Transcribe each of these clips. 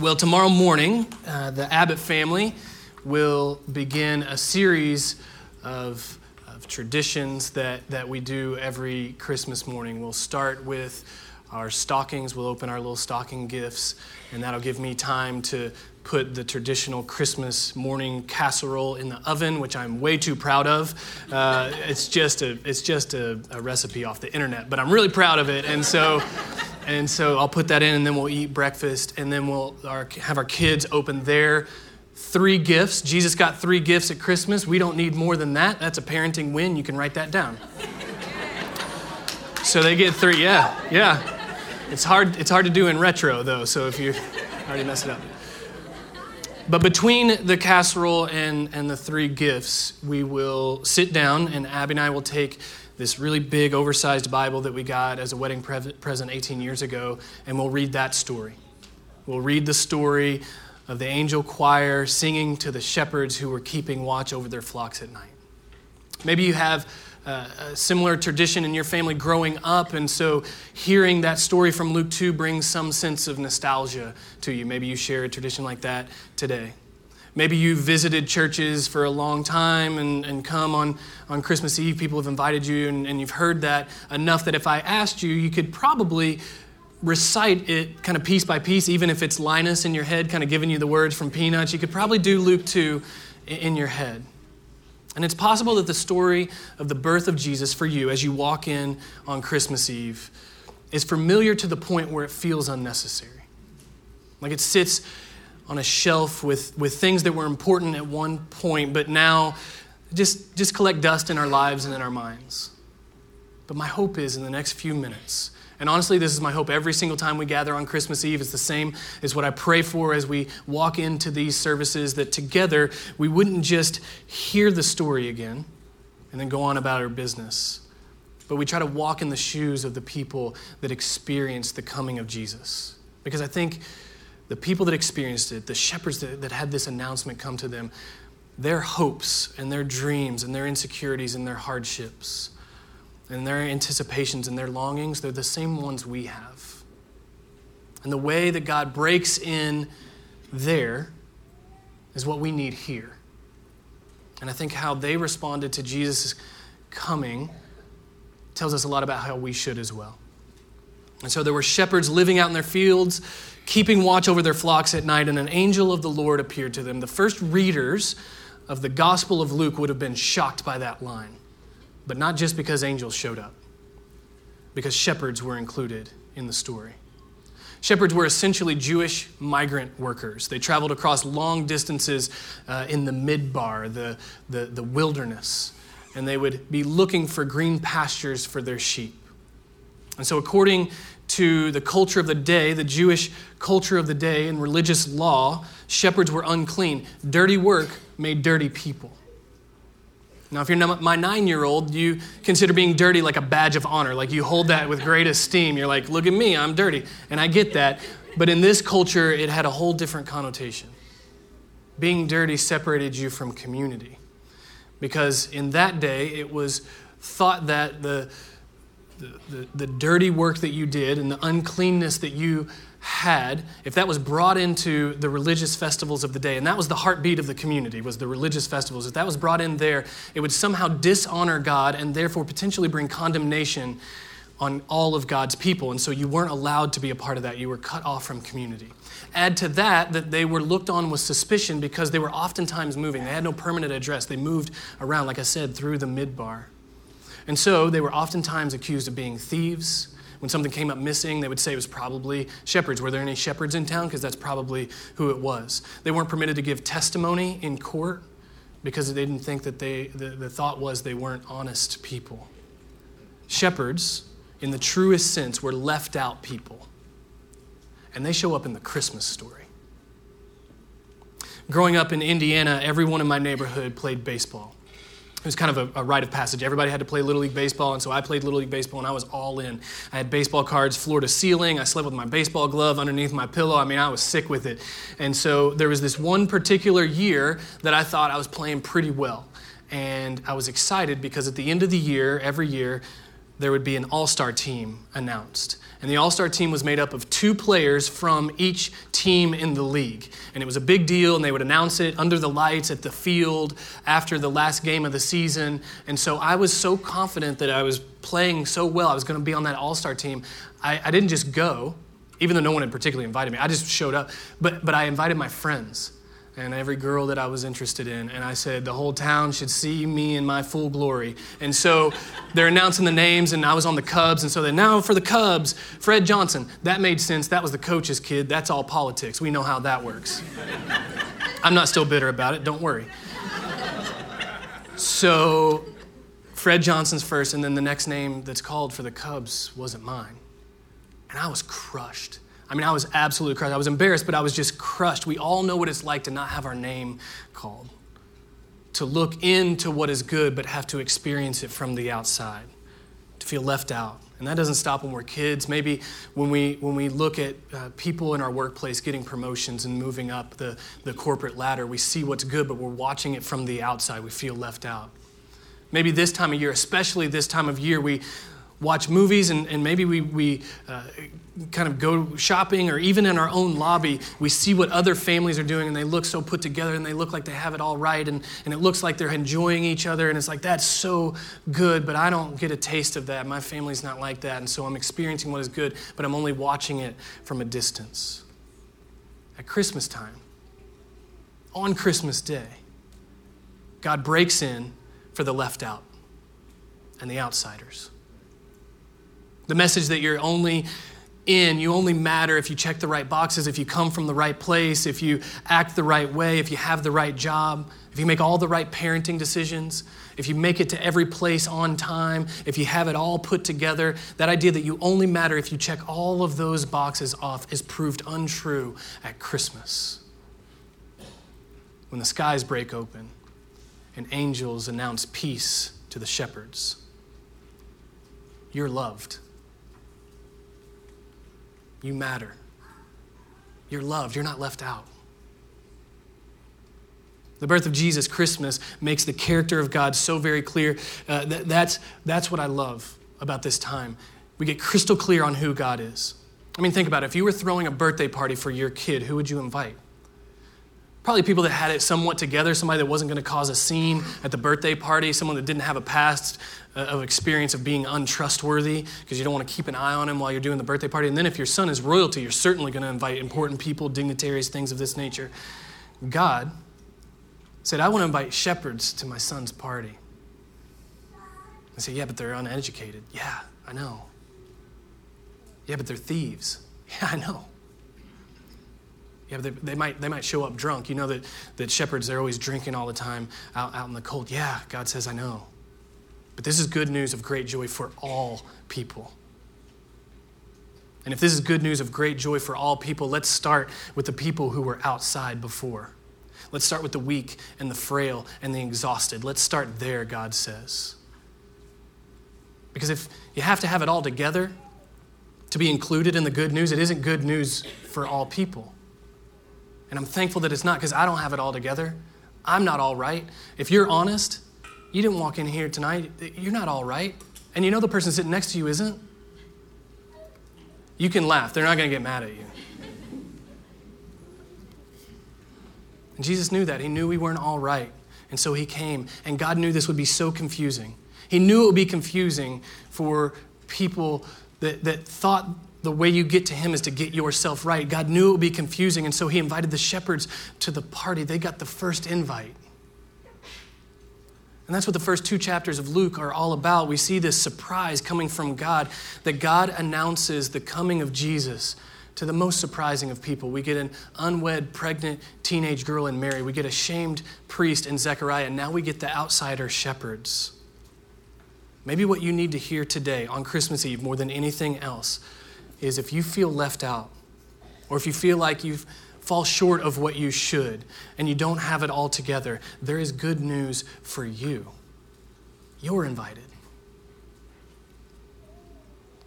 Well, tomorrow morning, uh, the Abbott family will begin a series of, of traditions that, that we do every Christmas morning. We'll start with our stockings, we'll open our little stocking gifts, and that'll give me time to put the traditional Christmas morning casserole in the oven, which I'm way too proud of. Uh, it's just, a, it's just a, a recipe off the internet, but I'm really proud of it. And so and so I'll put that in, and then we'll eat breakfast, and then we'll our, have our kids open their three gifts. Jesus got three gifts at Christmas. We don't need more than that. That's a parenting win. You can write that down. so they get three. Yeah, yeah. It's hard. It's hard to do in retro though. So if you already messed it up. But between the casserole and, and the three gifts, we will sit down, and Abby and I will take this really big, oversized Bible that we got as a wedding present 18 years ago, and we'll read that story. We'll read the story of the angel choir singing to the shepherds who were keeping watch over their flocks at night. Maybe you have a similar tradition in your family growing up, and so hearing that story from Luke 2 brings some sense of nostalgia to you. Maybe you share a tradition like that today. Maybe you've visited churches for a long time and, and come on, on Christmas Eve. People have invited you, and, and you've heard that enough that if I asked you, you could probably recite it kind of piece by piece, even if it's Linus in your head, kind of giving you the words from Peanuts. You could probably do Luke 2 in your head. And it's possible that the story of the birth of Jesus for you as you walk in on Christmas Eve is familiar to the point where it feels unnecessary. Like it sits on a shelf with, with things that were important at one point, but now just, just collect dust in our lives and in our minds. But my hope is in the next few minutes, and honestly, this is my hope every single time we gather on Christmas Eve. It's the same as what I pray for as we walk into these services that together we wouldn't just hear the story again and then go on about our business, but we try to walk in the shoes of the people that experienced the coming of Jesus. Because I think the people that experienced it, the shepherds that, that had this announcement come to them, their hopes and their dreams and their insecurities and their hardships and their anticipations and their longings, they're the same ones we have. And the way that God breaks in there is what we need here. And I think how they responded to Jesus' coming tells us a lot about how we should as well. And so there were shepherds living out in their fields keeping watch over their flocks at night, and an angel of the Lord appeared to them. The first readers of the Gospel of Luke would have been shocked by that line, but not just because angels showed up, because shepherds were included in the story. Shepherds were essentially Jewish migrant workers. They traveled across long distances uh, in the midbar, the, the, the wilderness, and they would be looking for green pastures for their sheep. And so, according to the culture of the day, the Jewish culture of the day and religious law, shepherds were unclean. Dirty work made dirty people. Now, if you're my nine year old, you consider being dirty like a badge of honor. Like you hold that with great esteem. You're like, look at me, I'm dirty. And I get that. But in this culture, it had a whole different connotation. Being dirty separated you from community. Because in that day, it was thought that the the, the, dirty work that you did and the uncleanness that you had, if that was brought into the religious festivals of the day, and that was the heartbeat of the community, was the religious festivals, if that was brought in there, it would somehow dishonor God and therefore potentially bring condemnation on all of God's people. And so you weren't allowed to be a part of that. You were cut off from community. Add to that that they were looked on with suspicion because they were oftentimes moving. They had no permanent address. They moved around, like I said, through the midbar. And so they were oftentimes accused of being thieves. When something came up missing, they would say it was probably shepherds. Were there any shepherds in town? Because that's probably who it was. They weren't permitted to give testimony in court because they didn't think that they, the, the thought was they weren't honest people. Shepherds, in the truest sense, were left out people. And they show up in the Christmas story. Growing up in Indiana, everyone in my neighborhood played baseball it was kind of a, a, rite of passage. Everybody had to play Little League Baseball, and so I played Little League Baseball, and I was all in. I had baseball cards floor to ceiling. I slept with my baseball glove underneath my pillow. I mean, I was sick with it. And so there was this one particular year that I thought I was playing pretty well. And I was excited because at the end of the year, every year, there would be an all star team announced. And the All Star team was made up of two players from each team in the league. And it was a big deal, and they would announce it under the lights at the field after the last game of the season. And so I was so confident that I was playing so well, I was going to be on that All Star team. I, I didn't just go, even though no one had particularly invited me, I just showed up. But, but I invited my friends and every girl that I was interested in. And I said, the whole town should see me in my full glory. And so they're announcing the names, and I was on the Cubs. And so they now for the Cubs, Fred Johnson. That made sense. That was the coach's kid. That's all politics. We know how that works. I'm not still bitter about it. Don't worry. So Fred Johnson's first, and then the next name that's called for the Cubs wasn't mine. And I was crushed. I mean, I was absolutely crushed. I was embarrassed, but I was just crushed. We all know what it's like to not have our name called, to look into what is good, but have to experience it from the outside, to feel left out. And that doesn't stop when we're kids. Maybe when we, when we look at uh, people in our workplace getting promotions and moving up the, the corporate ladder, we see what's good, but we're watching it from the outside. We feel left out. Maybe this time of year, especially this time of year, we watch movies and, and maybe we, we uh, kind of go shopping or even in our own lobby, we see what other families are doing and they look so put together and they look like they have it all right and, and it looks like they're enjoying each other and it's like, that's so good, but I don't get a taste of that. My family's not like that. And so I'm experiencing what is good, but I'm only watching it from a distance. At Christmas time, on Christmas Day, God breaks in for the left out and the outsiders. The message that you're only in. You only matter if you check the right boxes, if you come from the right place, if you act the right way, if you have the right job, if you make all the right parenting decisions, if you make it to every place on time, if you have it all put together. That idea that you only matter if you check all of those boxes off is proved untrue at Christmas. When the skies break open and angels announce peace to the shepherds, you're loved. You matter. You're loved. You're not left out. The birth of Jesus, Christmas, makes the character of God so very clear. Uh, that, that's, that's what I love about this time. We get crystal clear on who God is. I mean, think about it. If you were throwing a birthday party for your kid, who would you invite? Probably people that had it somewhat together, somebody that wasn't going to cause a scene at the birthday party, someone that didn't have a past uh, of experience of being untrustworthy because you don't want to keep an eye on him while you're doing the birthday party. And then if your son is royalty, you're certainly going to invite important people, dignitaries, things of this nature. God said, I want to invite shepherds to my son's party. I say, yeah, but they're uneducated. Yeah, I know. Yeah, but they're thieves. Yeah, I know. Yeah, they, they, might, they might show up drunk. You know that, that shepherds, they're always drinking all the time out, out in the cold. Yeah, God says, I know. But this is good news of great joy for all people. And if this is good news of great joy for all people, let's start with the people who were outside before. Let's start with the weak and the frail and the exhausted. Let's start there, God says. Because if you have to have it all together to be included in the good news, it isn't good news for all people. And I'm thankful that it's not because I don't have it all together. I'm not all right. If you're honest, you didn't walk in here tonight, you're not all right. And you know the person sitting next to you isn't. You can laugh, they're not going to get mad at you. And Jesus knew that. He knew we weren't all right. And so he came. And God knew this would be so confusing. He knew it would be confusing for people that, that thought the way you get to him is to get yourself right. God knew it would be confusing, and so he invited the shepherds to the party. They got the first invite. And that's what the first two chapters of Luke are all about. We see this surprise coming from God that God announces the coming of Jesus to the most surprising of people. We get an unwed, pregnant teenage girl in Mary. We get a shamed priest in Zechariah. And now we get the outsider shepherds. Maybe what you need to hear today on Christmas Eve more than anything else is if you feel left out, or if you feel like you fall short of what you should and you don't have it all together, there is good news for you. You're invited.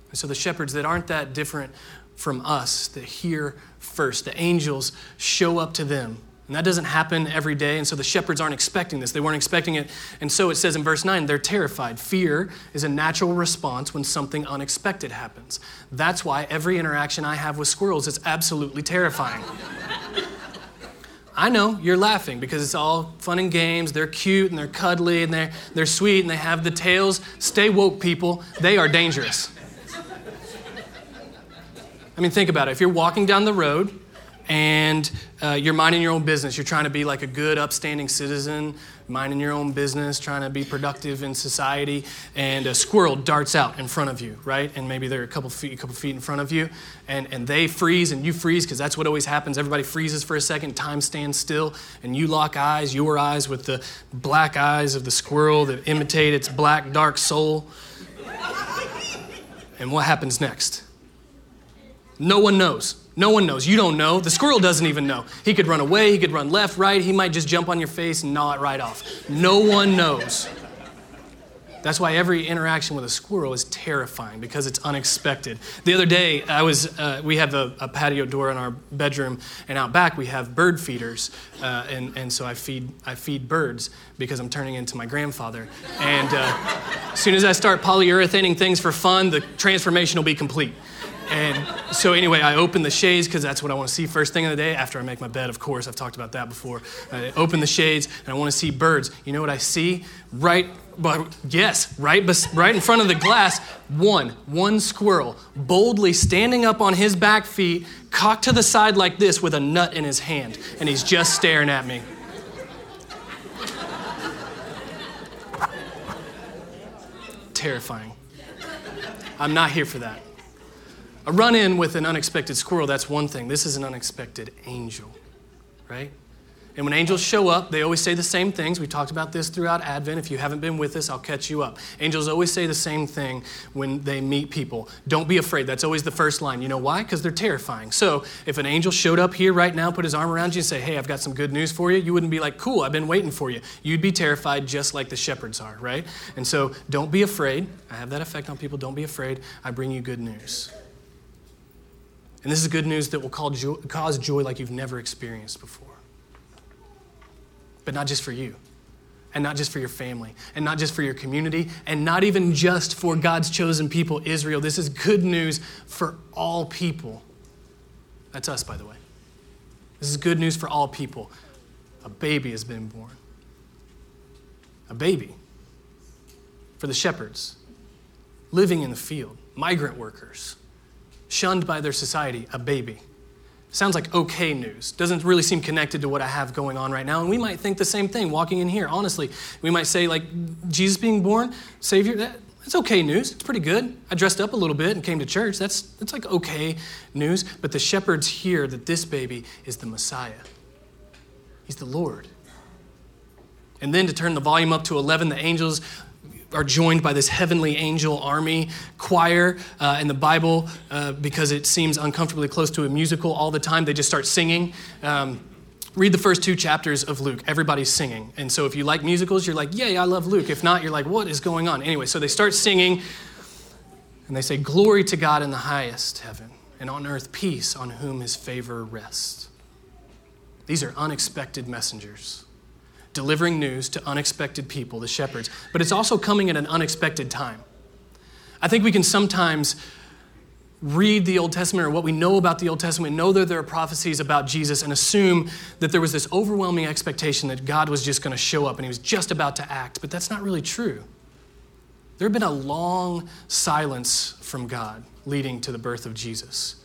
And so the shepherds that aren't that different from us, that hear first, the angels show up to them And that doesn't happen every day. And so the shepherds aren't expecting this. They weren't expecting it. And so it says in verse 9, they're terrified. Fear is a natural response when something unexpected happens. That's why every interaction I have with squirrels is absolutely terrifying. I know you're laughing because it's all fun and games. They're cute and they're cuddly and they're, they're sweet and they have the tails. Stay woke, people. They are dangerous. I mean, think about it. If you're walking down the road and uh, you're minding your own business. You're trying to be like a good, upstanding citizen, minding your own business, trying to be productive in society, and a squirrel darts out in front of you, right? And maybe they're a couple feet, a couple feet in front of you, and, and they freeze and you freeze because that's what always happens. Everybody freezes for a second, time stands still, and you lock eyes, your eyes with the black eyes of the squirrel that imitate its black, dark soul. And what happens next? No one knows. No one knows. You don't know. The squirrel doesn't even know. He could run away, he could run left, right, he might just jump on your face and gnaw it right off. No one knows. That's why every interaction with a squirrel is terrifying because it's unexpected. The other day, I was uh, we have a, a, patio door in our bedroom, and out back we have bird feeders, uh, and, and so I feed I feed birds because I'm turning into my grandfather. And uh, as soon as I start polyurethaning things for fun, the transformation will be complete. And so, anyway, I open the shades because that's what I want to see first thing in the day after I make my bed, of course. I've talked about that before. I open the shades and I want to see birds. You know what I see? Right, but yes, right, right in front of the glass, one, one squirrel, boldly standing up on his back feet, cocked to the side like this with a nut in his hand. And he's just staring at me. Terrifying. I'm not here for that. A run in with an unexpected squirrel, that's one thing. This is an unexpected angel, right? And when angels show up, they always say the same things. We talked about this throughout Advent. If you haven't been with us, I'll catch you up. Angels always say the same thing when they meet people. Don't be afraid. That's always the first line. You know why? Because they're terrifying. So if an angel showed up here right now, put his arm around you and say, Hey, I've got some good news for you, you wouldn't be like, Cool, I've been waiting for you. You'd be terrified just like the shepherds are, right? And so don't be afraid. I have that effect on people. Don't be afraid. I bring you good news. And this is good news that will cause joy like you've never experienced before. But not just for you, and not just for your family, and not just for your community, and not even just for God's chosen people, Israel. This is good news for all people. That's us, by the way. This is good news for all people. A baby has been born. A baby. For the shepherds, living in the field, migrant workers shunned by their society, a baby. Sounds like okay news. Doesn't really seem connected to what I have going on right now. And we might think the same thing walking in here, honestly. We might say, like, Jesus being born, Savior, that, that's okay news. It's pretty good. I dressed up a little bit and came to church. That's, that's like okay news. But the shepherds hear that this baby is the Messiah, He's the Lord. And then to turn the volume up to 11, the angels are joined by this heavenly angel army choir uh, in the Bible uh, because it seems uncomfortably close to a musical all the time. They just start singing. Um, read the first two chapters of Luke. Everybody's singing. And so if you like musicals, you're like, yay, I love Luke. If not, you're like, what is going on? Anyway, so they start singing and they say, Glory to God in the highest heaven, and on earth peace on whom his favor rests. These are unexpected messengers delivering news to unexpected people, the shepherds, but it's also coming at an unexpected time. I think we can sometimes read the Old Testament or what we know about the Old Testament, know that there are prophecies about Jesus, and assume that there was this overwhelming expectation that God was just going to show up and he was just about to act, but that's not really true. There had been a long silence from God leading to the birth of Jesus.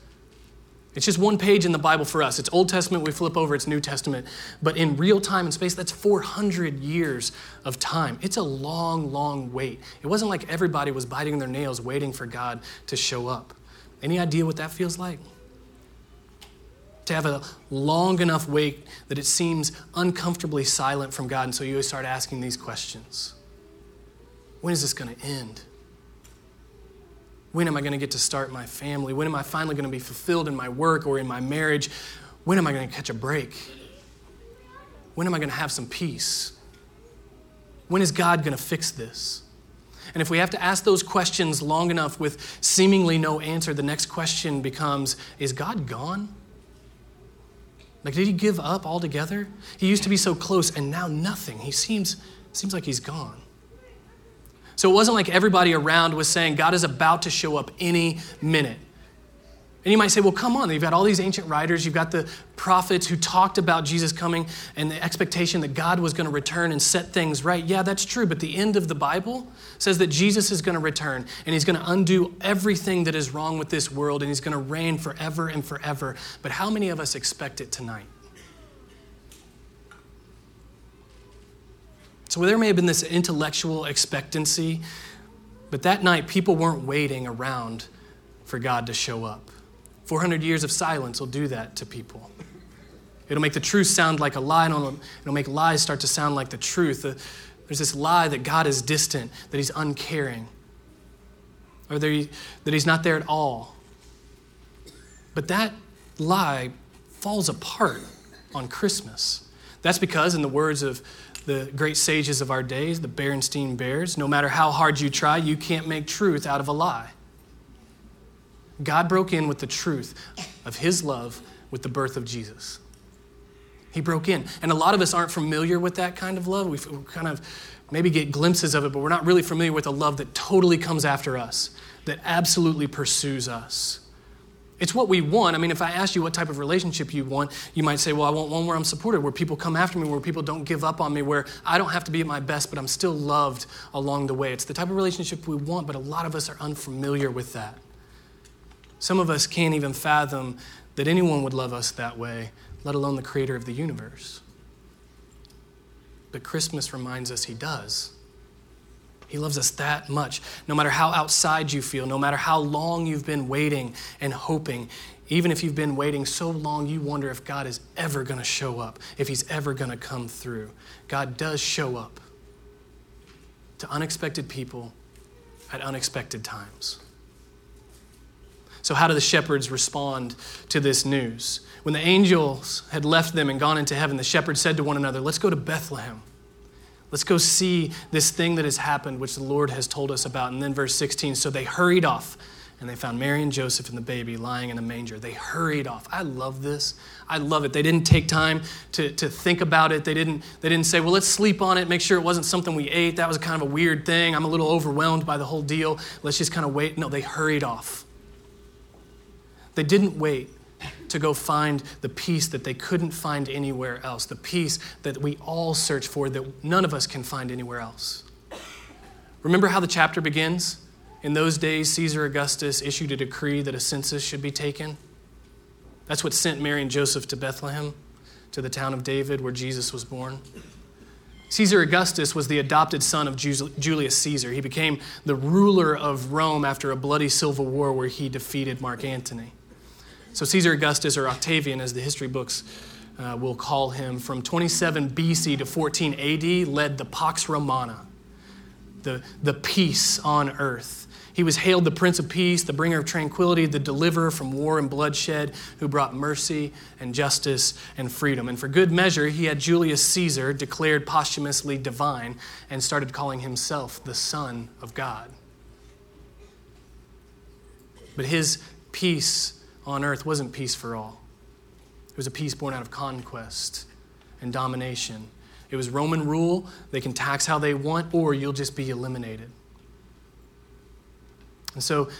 It's just one page in the Bible for us. It's Old Testament, we flip over, it's New Testament. But in real time and space, that's 400 years of time. It's a long, long wait. It wasn't like everybody was biting their nails waiting for God to show up. Any idea what that feels like? To have a long enough wait that it seems uncomfortably silent from God, and so you start asking these questions When is this going to end? When am I going to get to start my family? When am I finally going to be fulfilled in my work or in my marriage? When am I going to catch a break? When am I going to have some peace? When is God going to fix this? And if we have to ask those questions long enough with seemingly no answer, the next question becomes Is God gone? Like, did he give up altogether? He used to be so close, and now nothing. He seems, seems like he's gone. So it wasn't like everybody around was saying, God is about to show up any minute. And you might say, well, come on, you've got all these ancient writers, you've got the prophets who talked about Jesus coming and the expectation that God was going to return and set things right. Yeah, that's true, but the end of the Bible says that Jesus is going to return and he's going to undo everything that is wrong with this world and he's going to reign forever and forever. But how many of us expect it tonight? So there may have been this intellectual expectancy, but that night people weren't waiting around for God to show up. 400 years of silence will do that to people. It'll make the truth sound like a lie, and it'll make lies start to sound like the truth. Uh, there's this lie that God is distant, that He's uncaring, or that, He's not there at all. But that lie falls apart on Christmas. That's because, in the words of the great sages of our days, the Berenstain Bears, no matter how hard you try, you can't make truth out of a lie. God broke in with the truth of his love with the birth of Jesus. He broke in. And a lot of us aren't familiar with that kind of love. We kind of maybe get glimpses of it, but we're not really familiar with a love that totally comes after us, that absolutely pursues us. It's what we want. I mean, if I asked you what type of relationship you want, you might say, Well, I want one where I'm supported, where people come after me, where people don't give up on me, where I don't have to be at my best, but I'm still loved along the way. It's the type of relationship we want, but a lot of us are unfamiliar with that. Some of us can't even fathom that anyone would love us that way, let alone the creator of the universe. But Christmas reminds us he does. He loves us that much. No matter how outside you feel, no matter how long you've been waiting and hoping, even if you've been waiting so long you wonder if God is ever going to show up, if he's ever going to come through. God does show up to unexpected people at unexpected times. So, how do the shepherds respond to this news? When the angels had left them and gone into heaven, the shepherds said to one another, Let's go to Bethlehem. Let's go see this thing that has happened, which the Lord has told us about. And then, verse 16 so they hurried off and they found Mary and Joseph and the baby lying in a manger. They hurried off. I love this. I love it. They didn't take time to, to think about it. They didn't, they didn't say, well, let's sleep on it, make sure it wasn't something we ate. That was kind of a weird thing. I'm a little overwhelmed by the whole deal. Let's just kind of wait. No, they hurried off. They didn't wait to go find the peace that they couldn't find anywhere else, the peace that we all search for that none of us can find anywhere else. Remember how the chapter begins? In those days, Caesar Augustus issued a decree that a census should be taken. That's what sent Mary and Joseph to Bethlehem, to the town of David where Jesus was born. Caesar Augustus was the adopted son of Julius Caesar. He became the ruler of Rome after a bloody civil war where he defeated Mark Antony. So, Caesar Augustus, or Octavian, as the history books uh, will call him, from 27 BC to 14 AD, led the Pax Romana, the, the peace on earth. He was hailed the Prince of Peace, the bringer of tranquility, the deliverer from war and bloodshed, who brought mercy and justice and freedom. And for good measure, he had Julius Caesar declared posthumously divine and started calling himself the Son of God. But his peace on earth wasn't peace for all. It was a peace born out of conquest and domination. It was Roman rule. They can tax how they want, or you'll just be eliminated. And so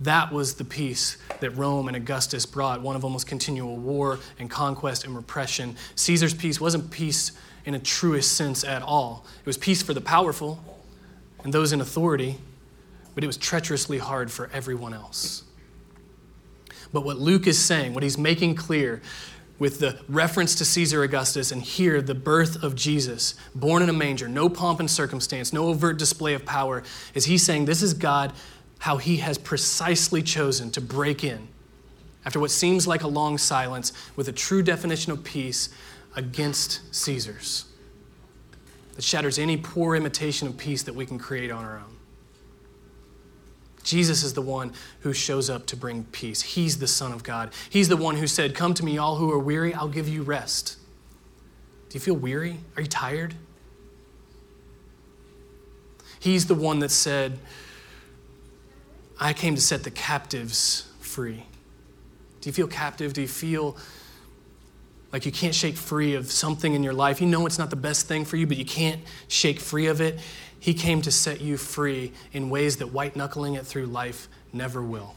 that was the peace that Rome and Augustus brought one of almost continual war and conquest and repression. Caesar's peace wasn't peace in a truest sense at all. It was peace for the powerful and those in authority, but it was treacherously hard for everyone else. But what Luke is saying, what he's making clear with the reference to Caesar Augustus and here the birth of Jesus, born in a manger, no pomp and circumstance, no overt display of power, is he's saying this is God, how he has precisely chosen to break in after what seems like a long silence with a true definition of peace against Caesar's that shatters any poor imitation of peace that we can create on our own. Jesus is the one who shows up to bring peace. He's the Son of God. He's the one who said, Come to me, all who are weary, I'll give you rest. Do you feel weary? Are you tired? He's the one that said, I came to set the captives free. Do you feel captive? Do you feel like you can't shake free of something in your life. You know it's not the best thing for you, but you can't shake free of it. He came to set you free in ways that white knuckling it through life never will.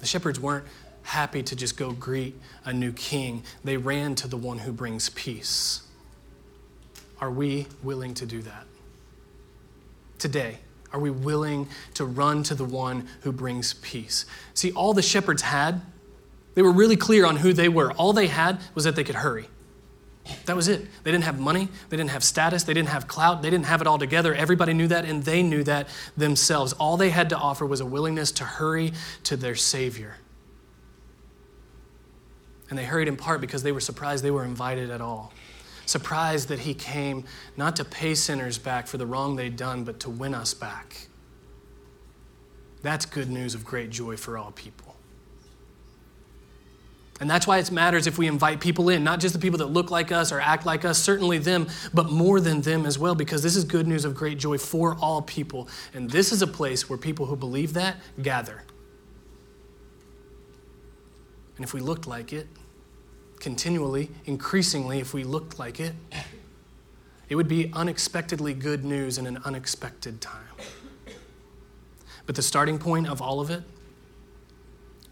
The shepherds weren't happy to just go greet a new king, they ran to the one who brings peace. Are we willing to do that? Today, are we willing to run to the one who brings peace? See, all the shepherds had, they were really clear on who they were. All they had was that they could hurry. That was it. They didn't have money, they didn't have status, they didn't have clout, they didn't have it all together. Everybody knew that, and they knew that themselves. All they had to offer was a willingness to hurry to their Savior. And they hurried in part because they were surprised they were invited at all. Surprised that He came not to pay sinners back for the wrong they'd done, but to win us back. That's good news of great joy for all people. And that's why it matters if we invite people in, not just the people that look like us or act like us, certainly them, but more than them as well, because this is good news of great joy for all people. And this is a place where people who believe that gather. And if we looked like it, continually, increasingly, if we looked like it, it would be unexpectedly good news in an unexpected time. But the starting point of all of it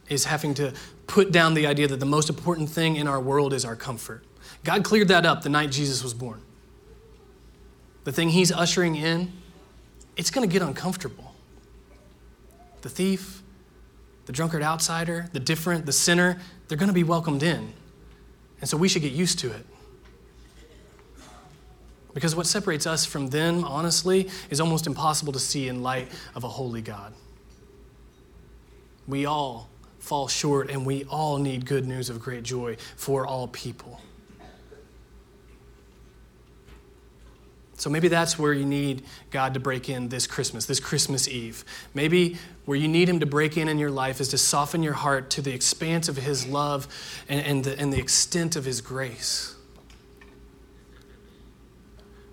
is having to put down the idea that the most important thing in our world is our comfort. God cleared that up the night Jesus was born. The thing he's ushering in, it's going to get uncomfortable. The thief, the drunkard outsider, the different, the sinner, they're going to be welcomed in. And so we should get used to it. Because what separates us from them, honestly, is almost impossible to see in light of a holy God. We all fall short, and we all need good news of great joy for all people. So maybe that's where you need God to break in this Christmas, this Christmas Eve. Maybe where you need Him to break in in your life is to soften your heart to the expanse of His love and, and, the, and the extent of His grace.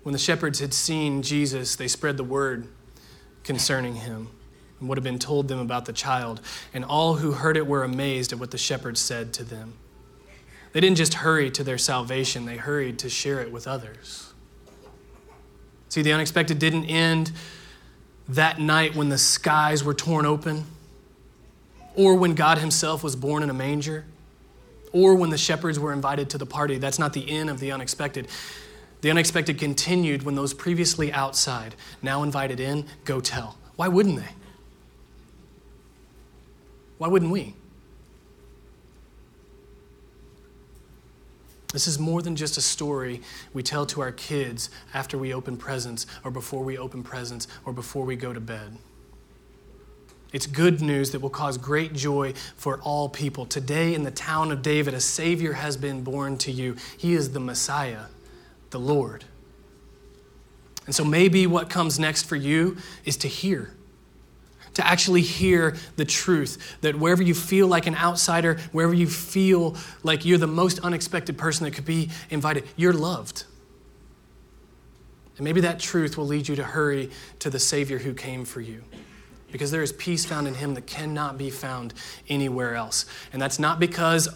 When the shepherds had seen Jesus, they spread the word concerning Him and what had been told them about the child. And all who heard it were amazed at what the shepherds said to them. They didn't just hurry to their salvation, they hurried to share it with others. See, the unexpected didn't end that night when the skies were torn open, or when God Himself was born in a manger, or when the shepherds were invited to the party. That's not the end of the unexpected. The unexpected continued when those previously outside, now invited in, go tell. Why wouldn't they? Why wouldn't we? This is more than just a story we tell to our kids after we open presents, or before we open presents, or before we go to bed. It's good news that will cause great joy for all people. Today, in the town of David, a Savior has been born to you. He is the Messiah, the Lord. And so, maybe what comes next for you is to hear to actually hear the truth. That wherever you feel like an outsider, wherever you feel like you're the most unexpected person that could be invited, you're loved. And maybe that truth will lead you to hurry to the Savior who came for you. Because there is peace found in Him that cannot be found anywhere else. And that's not because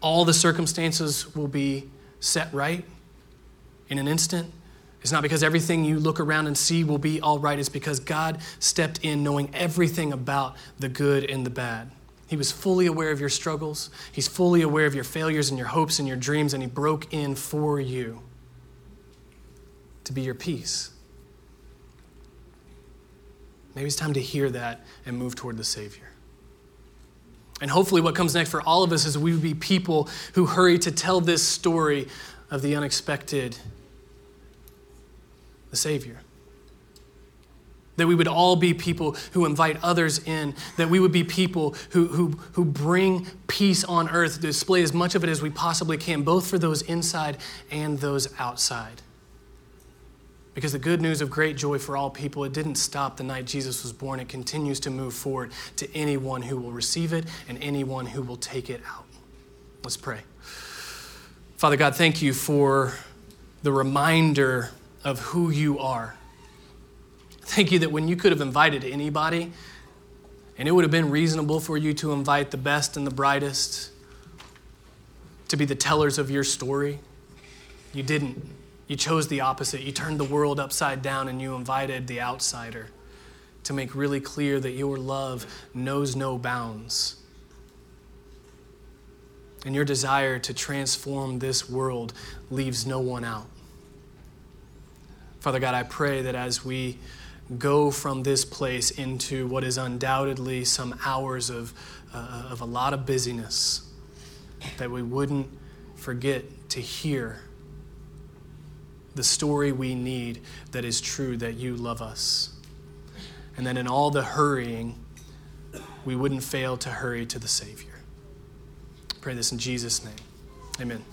all the circumstances will be set right in an instant. It's not because everything you look around and see will be all right. It's because God stepped in knowing everything about the good and the bad. He was fully aware of your struggles, He's fully aware of your failures and your hopes and your dreams, and He broke in for you to be your peace. Maybe it's time to hear that and move toward the Savior. And hopefully, what comes next for all of us is we would be people who hurry to tell this story of the unexpected the Savior. That we would all be people who invite others in, that we would be people who, who, who bring peace on earth, display as much of it as we possibly can, both for those inside and those outside. Because the good news of great joy for all people, it didn't stop the night Jesus was born. It continues to move forward to anyone who will receive it and anyone who will take it out. Let's pray. Father God, thank you for the reminder of who you are. Thank you that when you could have invited anybody, and it would have been reasonable for you to invite the best and the brightest, to be the tellers of your story. You didn't. You chose the opposite. You turned the world upside down and you invited the outsider to make really clear that your love knows no bounds. And your desire to transform this world leaves no one out. Father God, I pray that as we go from this place into what is undoubtedly some hours of, uh, of a lot of busyness, that we wouldn't forget to hear the story we need that is true that you love us. And that in all the hurrying, we wouldn't fail to hurry to the Savior. I pray this in Jesus' name. Amen.